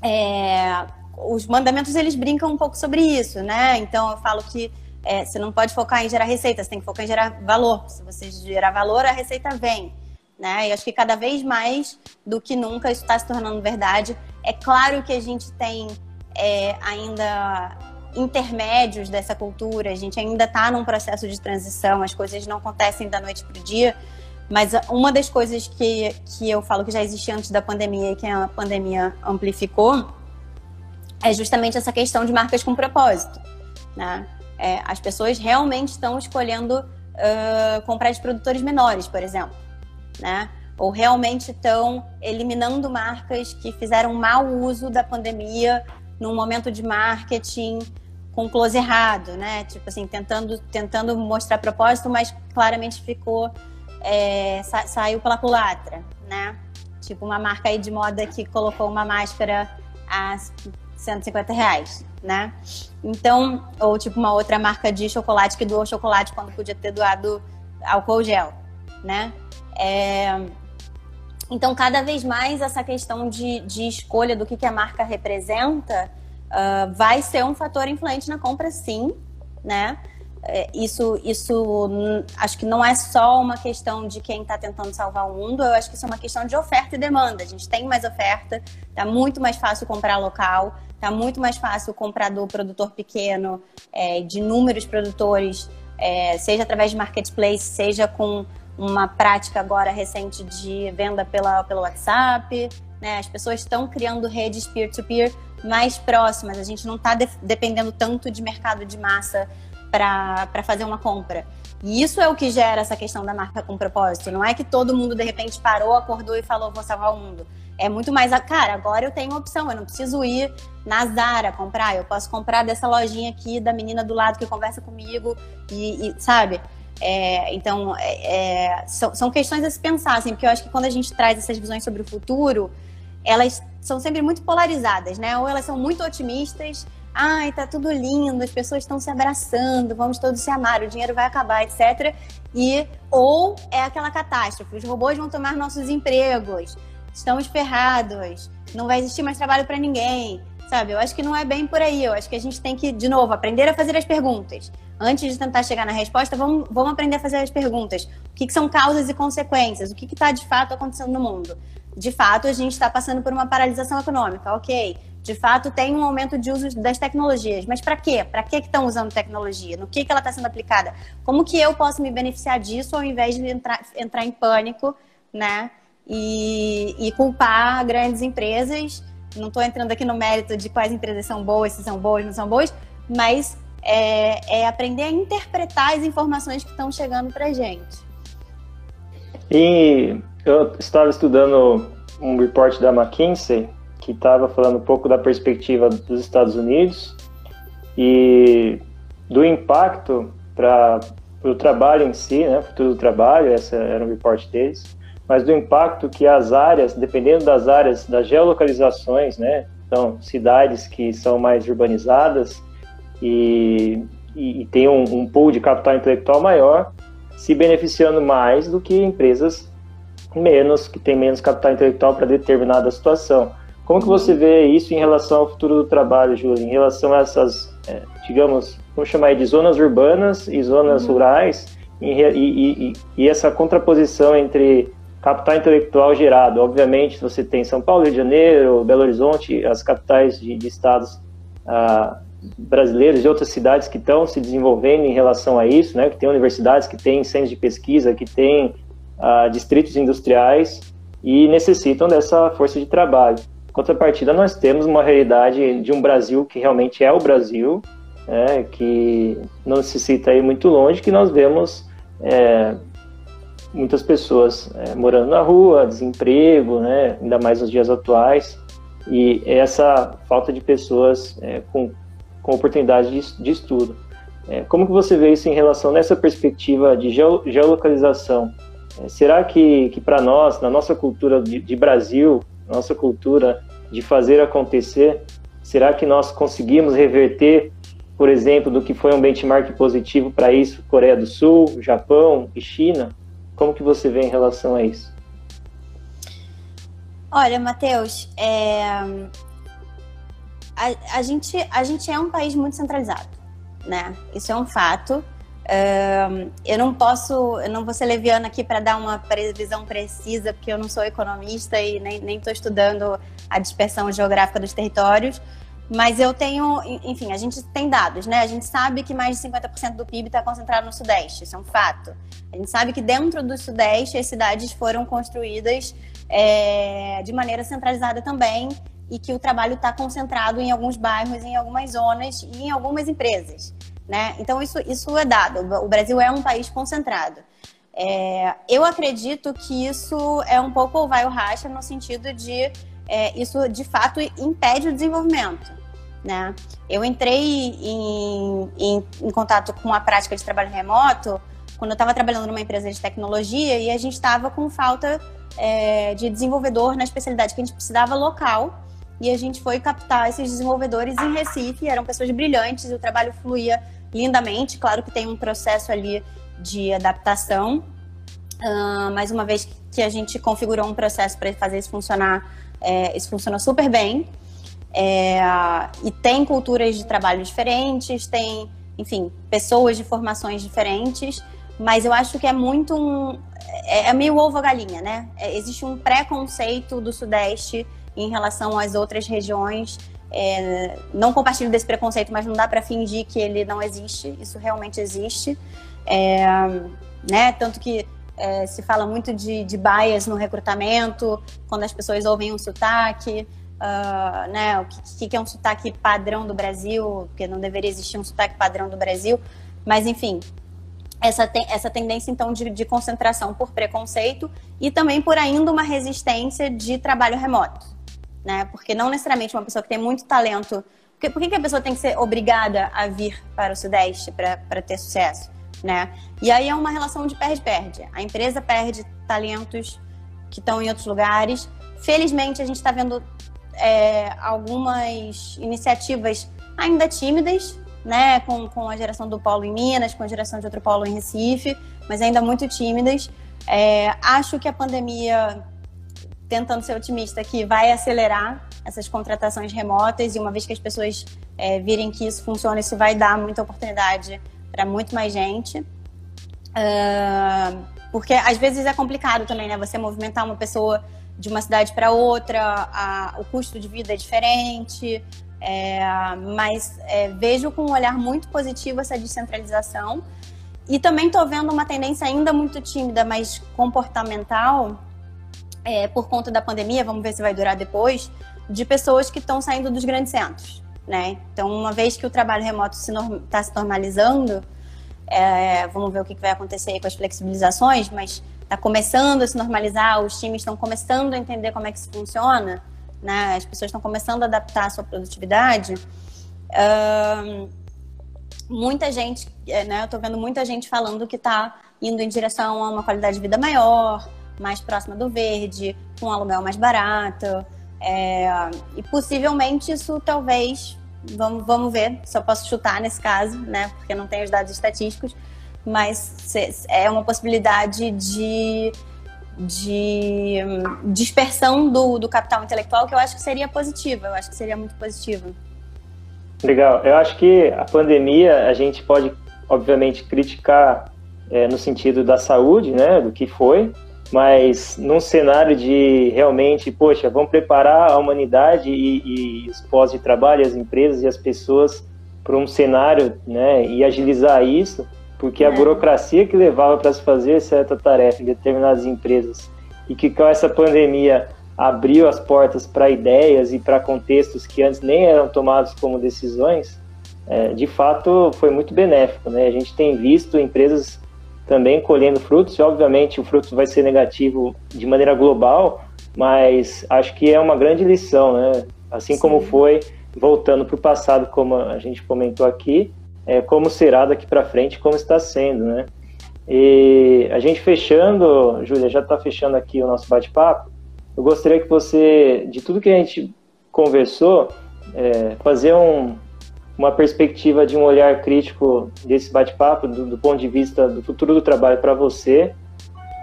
é, os mandamentos eles brincam um pouco sobre isso, né? Então eu falo que é, você não pode focar em gerar receita, você tem que focar em gerar valor. Se você gerar valor, a receita vem. Né? E acho que cada vez mais do que nunca isso está se tornando verdade. É claro que a gente tem é, ainda intermédios dessa cultura, a gente ainda está num processo de transição, as coisas não acontecem da noite para o dia, mas uma das coisas que, que eu falo que já existia antes da pandemia e que a pandemia amplificou é justamente essa questão de marcas com propósito. Né? É, as pessoas realmente estão escolhendo uh, comprar de produtores menores, por exemplo. Né? Ou realmente estão eliminando marcas que fizeram mau uso da pandemia num momento de marketing com close errado, né? Tipo assim, tentando, tentando mostrar propósito, mas claramente ficou. É, sa saiu pela culatra, né? Tipo uma marca aí de moda que colocou uma máscara a 150 reais, né? Então, ou tipo uma outra marca de chocolate que doou chocolate quando podia ter doado álcool gel, né? É... Então, cada vez mais essa questão de, de escolha do que, que a marca representa uh, vai ser um fator influente na compra, sim, né? É, isso, isso acho que não é só uma questão de quem está tentando salvar o mundo, eu acho que isso é uma questão de oferta e demanda. A gente tem mais oferta, tá muito mais fácil comprar local, tá muito mais fácil comprar do produtor pequeno, é, de inúmeros produtores, é, seja através de marketplace, seja com uma prática agora recente de venda pela, pelo WhatsApp. Né? As pessoas estão criando redes peer-to-peer -peer mais próximas. A gente não está de dependendo tanto de mercado de massa para fazer uma compra. E isso é o que gera essa questão da marca com propósito. Não é que todo mundo de repente parou, acordou e falou vou salvar o mundo. É muito mais, a cara, agora eu tenho opção, eu não preciso ir na Zara comprar, eu posso comprar dessa lojinha aqui da menina do lado que conversa comigo e, e sabe? É, então, é, é, são, são questões a se pensar, assim, porque eu acho que quando a gente traz essas visões sobre o futuro, elas são sempre muito polarizadas, né? Ou elas são muito otimistas, ai, tá tudo lindo, as pessoas estão se abraçando, vamos todos se amar, o dinheiro vai acabar, etc. E ou é aquela catástrofe, os robôs vão tomar nossos empregos, estamos ferrados, não vai existir mais trabalho para ninguém, sabe? Eu acho que não é bem por aí. Eu acho que a gente tem que, de novo, aprender a fazer as perguntas. Antes de tentar chegar na resposta, vamos, vamos aprender a fazer as perguntas. O que, que são causas e consequências? O que está de fato acontecendo no mundo? De fato, a gente está passando por uma paralisação econômica, ok. De fato, tem um aumento de uso das tecnologias. Mas para quê? Para que estão usando tecnologia? No que, que ela está sendo aplicada? Como que eu posso me beneficiar disso ao invés de entrar, entrar em pânico, né? E, e culpar grandes empresas não estou entrando aqui no mérito de quais empresas são boas, se são boas, não são boas, mas é, é aprender a interpretar as informações que estão chegando para gente.
E eu estava estudando um report da McKinsey que estava falando um pouco da perspectiva dos Estados Unidos e do impacto para o trabalho em si, né, futuro do trabalho, esse era um report deles, mas do impacto que as áreas, dependendo das áreas, das geolocalizações, né? Então, cidades que são mais urbanizadas e, e, e tem um, um pool de capital intelectual maior, se beneficiando mais do que empresas menos, que têm menos capital intelectual para determinada situação. Como que você vê isso em relação ao futuro do trabalho, Júlia? Em relação a essas, é, digamos, vamos chamar de zonas urbanas e zonas uhum. rurais, e, e, e, essa contraposição entre capital intelectual gerado. Obviamente, você tem São Paulo, Rio de Janeiro, Belo Horizonte, as capitais de, de estados ah, brasileiros e outras cidades que estão se desenvolvendo em relação a isso, né? Que tem universidades, que têm centros de pesquisa, que têm ah, distritos industriais e necessitam dessa força de trabalho. Contrapartida, nós temos uma realidade de um Brasil que realmente é o Brasil, né? que não necessita ir muito longe, que nós vemos é, muitas pessoas é, morando na rua, desemprego, né, ainda mais nos dias atuais, e essa falta de pessoas é, com, com oportunidade de, de estudo. É, como que você vê isso em relação nessa perspectiva de geolocalização? É, será que, que para nós, na nossa cultura de, de Brasil, nossa cultura de fazer acontecer, será que nós conseguimos reverter, por exemplo, do que foi um benchmark positivo para isso, Coreia do Sul, Japão e China? Como que você vê em relação a isso?
Olha, Matheus, é... a, a, gente, a gente é um país muito centralizado, né? Isso é um fato. Eu não posso, eu não vou ser leviana aqui para dar uma previsão precisa, porque eu não sou economista e nem estou estudando a dispersão geográfica dos territórios, mas eu tenho, enfim, a gente tem dados, né? A gente sabe que mais de 50% do PIB está concentrado no Sudeste, isso é um fato. A gente sabe que dentro do Sudeste as cidades foram construídas é, de maneira centralizada também e que o trabalho está concentrado em alguns bairros, em algumas zonas e em algumas empresas, né? Então isso, isso é dado. O Brasil é um país concentrado. É, eu acredito que isso é um pouco o vai ou racha no sentido de é, isso de fato impede o desenvolvimento. Né? Eu entrei em, em, em contato com a prática de trabalho remoto quando eu estava trabalhando numa empresa de tecnologia e a gente estava com falta é, de desenvolvedor na especialidade que a gente precisava local e a gente foi captar esses desenvolvedores em Recife, eram pessoas brilhantes, o trabalho fluía lindamente, claro que tem um processo ali de adaptação, uh, mais uma vez que a gente configurou um processo para fazer isso funcionar é, isso funciona super bem. É, e tem culturas de trabalho diferentes, tem, enfim, pessoas de formações diferentes, mas eu acho que é muito um. É, é meio ovo-galinha, né? É, existe um preconceito do Sudeste em relação às outras regiões. É, não compartilho desse preconceito, mas não dá para fingir que ele não existe. Isso realmente existe. É, né? Tanto que é, se fala muito de, de bias no recrutamento, quando as pessoas ouvem um sotaque, uh, né, o que, que, é um sotaque padrão do Brasil, porque não deveria existir um sotaque padrão do Brasil, mas enfim, essa, essa tendência, então, de, de concentração por preconceito e também por ainda uma resistência de trabalho remoto. Né? Porque não necessariamente uma pessoa que tem muito talento. Por que, que a pessoa tem que ser obrigada a vir para o Sudeste para ter sucesso? Né? E aí é uma relação de perde-perde. A empresa perde talentos que estão em outros lugares. Felizmente, a gente está vendo é, algumas iniciativas ainda tímidas, né, com, com a geração do polo em Minas, com a geração de outro polo em Recife, mas ainda muito tímidas. É, acho que a pandemia, tentando ser otimista aqui, vai acelerar essas contratações remotas e uma vez que as pessoas é, virem que isso funciona, isso vai dar muita oportunidade para muito mais gente. Uh, porque às vezes é complicado também, né? Você movimentar uma pessoa de uma cidade para outra, a, o custo de vida é diferente, é, mas é, vejo com um olhar muito positivo essa descentralização. E também estou vendo uma tendência ainda muito tímida, mas comportamental, é, por conta da pandemia, vamos ver se vai durar depois, de pessoas que estão saindo dos grandes centros. Né? Então, uma vez que o trabalho remoto está se, normalizando, é, vamos ver o que, vai acontecer com as flexibilizações, mas está começando a se normalizar, os times estão começando a entender como é que isso funciona né? As pessoas estão começando a adaptar a sua produtividade. Muita gente, é, né? Eu estou vendo muita gente falando que está indo em direção a uma qualidade de vida maior, mais próxima do verde, com um aluguel mais barato. É, e possivelmente isso talvez, vamos, vamos ver, só posso chutar nesse caso, né? Porque não tenho os dados estatísticos, mas é uma possibilidade de de hum, dispersão do, do capital intelectual que eu acho que seria positiva, eu acho que seria muito positiva.
Legal, eu acho que a pandemia a gente pode, obviamente, criticar é, no sentido da saúde, né, do que foi, mas num cenário de realmente, poxa, vamos preparar a humanidade e, e os pós de trabalho, as empresas e as pessoas para um cenário, né, e agilizar isso, porque a é. burocracia que levava para se fazer certa tarefa em determinadas empresas e que com essa pandemia abriu as portas para ideias e para contextos que antes nem eram tomados como decisões, é, de fato foi muito benéfico. Né? A gente tem visto empresas também colhendo frutos, e obviamente o fruto vai ser negativo de maneira global, mas acho que é uma grande lição, né? assim Sim. como foi voltando para o passado, como a gente comentou aqui, é, como será daqui para frente, como está sendo, né? E a gente fechando, Júlia, já está fechando aqui o nosso bate-papo. Eu gostaria que você, de tudo que a gente conversou, é, fazer um, uma perspectiva de um olhar crítico desse bate-papo, do, do, ponto de vista do futuro do trabalho para você,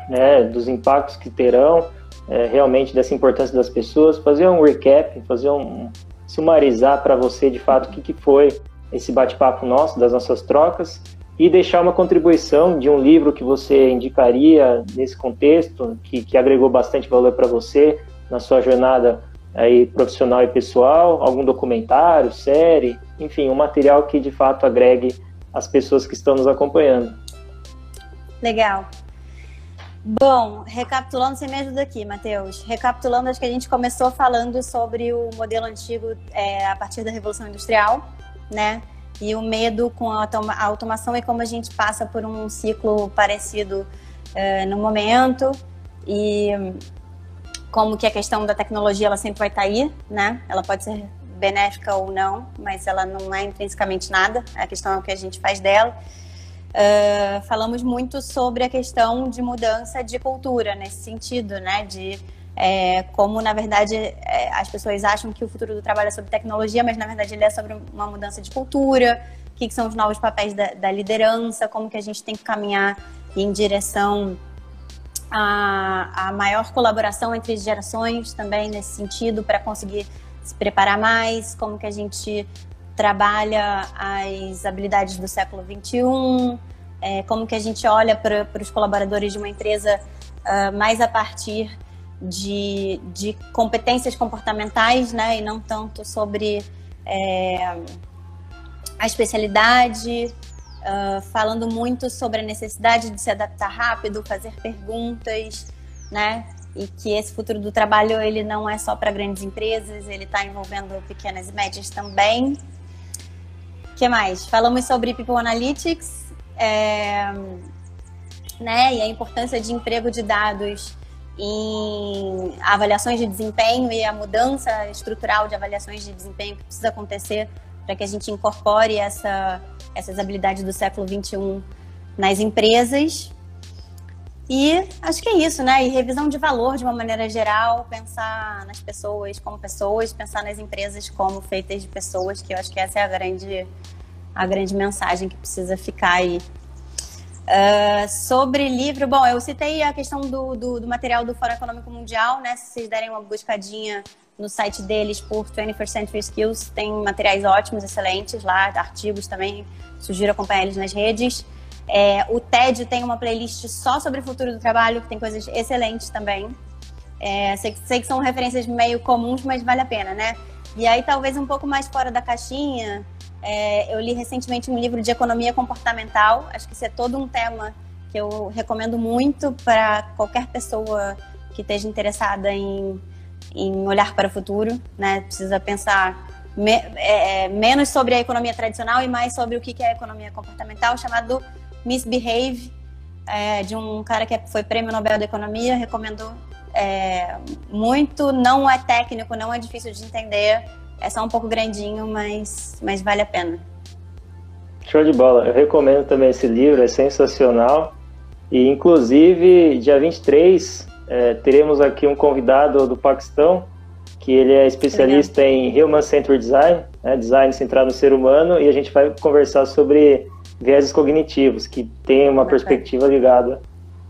né, dos impactos que terão, é, realmente dessa importância das pessoas, fazer um recap, fazer um sumarizar para você de fato o que, que foi esse bate-papo nosso, das nossas trocas, e deixar uma contribuição de um livro que você indicaria nesse contexto, que, que agregou bastante valor para você na sua jornada aí profissional e pessoal, algum documentário, série, enfim, um material que de fato agregue as pessoas que estão nos acompanhando.
Legal. Bom, recapitulando, você me ajuda aqui, Matheus. Recapitulando, acho que a gente começou falando sobre o modelo antigo é, a partir da Revolução Industrial, né? E o medo com a automação e como a gente passa por um ciclo parecido uh, no momento e como que a questão da tecnologia ela sempre vai estar tá aí, né? Ela pode ser benéfica ou não, mas ela não é intrinsecamente nada. A questão é o que a gente faz dela. Uh, falamos muito sobre a questão de mudança de cultura nesse sentido, né? De é, como na verdade é, as pessoas acham que o futuro do trabalho é sobre tecnologia, mas na verdade ele é sobre uma mudança de cultura, o que, que são os novos papéis da, da, liderança, como que a gente tem que caminhar em direção a, a maior colaboração entre gerações também nesse sentido para conseguir se preparar mais, como que a gente trabalha as habilidades do século 21, é, como que a gente olha para os colaboradores de uma empresa uh, mais a partir de, de competências comportamentais, né, e não tanto sobre é, a especialidade, uh, falando muito sobre a necessidade de se adaptar rápido, fazer perguntas, né, e que esse futuro do trabalho ele não é só para grandes empresas, ele está envolvendo pequenas e médias também. O que mais? Falamos sobre People Analytics, é, né, e a importância de emprego de dados em avaliações de desempenho e a mudança estrutural de avaliações de desempenho que precisa acontecer para que a gente incorpore essa, essas habilidades do século XXI nas empresas. E acho que é isso, né? E revisão de valor de uma maneira geral, pensar nas pessoas como pessoas, pensar nas empresas como feitas de pessoas, que eu acho que essa é a grande, a grande mensagem que precisa ficar aí Uh, sobre livro, bom, eu citei a questão do, do, do, material do Fórum Econômico Mundial, né? Se vocês derem uma buscadinha no site deles por 21st Century Skills, tem materiais ótimos, excelentes lá, artigos também, sugiro acompanhar eles nas redes. É, o TED tem uma playlist só sobre o futuro do trabalho, que tem coisas excelentes também. É, sei, sei que são referências meio comuns, mas vale a pena, né? E aí, talvez um pouco mais fora da caixinha, é, eu li recentemente um livro de economia comportamental. Acho que isso é todo um tema que eu recomendo muito para qualquer pessoa que esteja interessada em, em olhar para o futuro. Né? Precisa pensar me, é, é, menos sobre a economia tradicional e mais sobre o que é a economia comportamental, chamado Misbehave, é, de um cara que foi prêmio Nobel da Economia. Recomendo é, muito. Não é técnico, não é difícil de entender é só um pouco grandinho, mas, mas vale a pena.
Show de bola. Eu recomendo também esse livro, é sensacional. E, inclusive, dia 23, é, teremos aqui um convidado do Paquistão, que ele é especialista Legal. em Human Centered Design, né, design centrado no ser humano, e a gente vai conversar sobre vieses cognitivos, que tem uma perspectiva ligada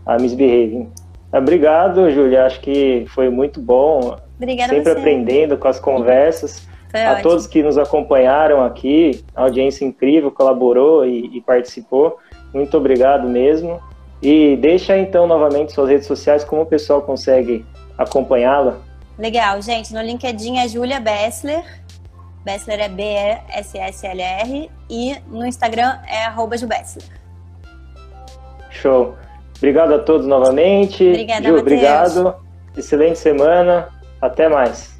a misbehaving. Obrigado, Júlia. Acho que foi muito bom.
Obrigada
Sempre aprendendo com as conversas. Foi a ótimo. todos que nos acompanharam aqui, a audiência incrível, colaborou e, e participou. Muito obrigado mesmo. E deixa então novamente suas redes sociais, como o pessoal consegue acompanhá-la.
Legal, gente. No LinkedIn é Julia Bessler. Bessler é B-E-S-S-L-R. E no Instagram é arroba Jubessler.
Show. Obrigado a todos novamente.
Obrigada, Ju,
obrigado. Excelente semana. Até mais.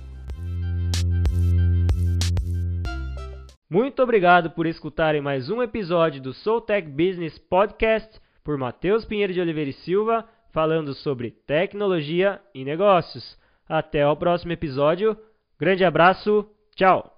Muito obrigado por escutarem mais um episódio do Soul Tech Business Podcast por Matheus Pinheiro de Oliveira e Silva, falando sobre tecnologia e negócios. Até o próximo episódio. Grande abraço. Tchau.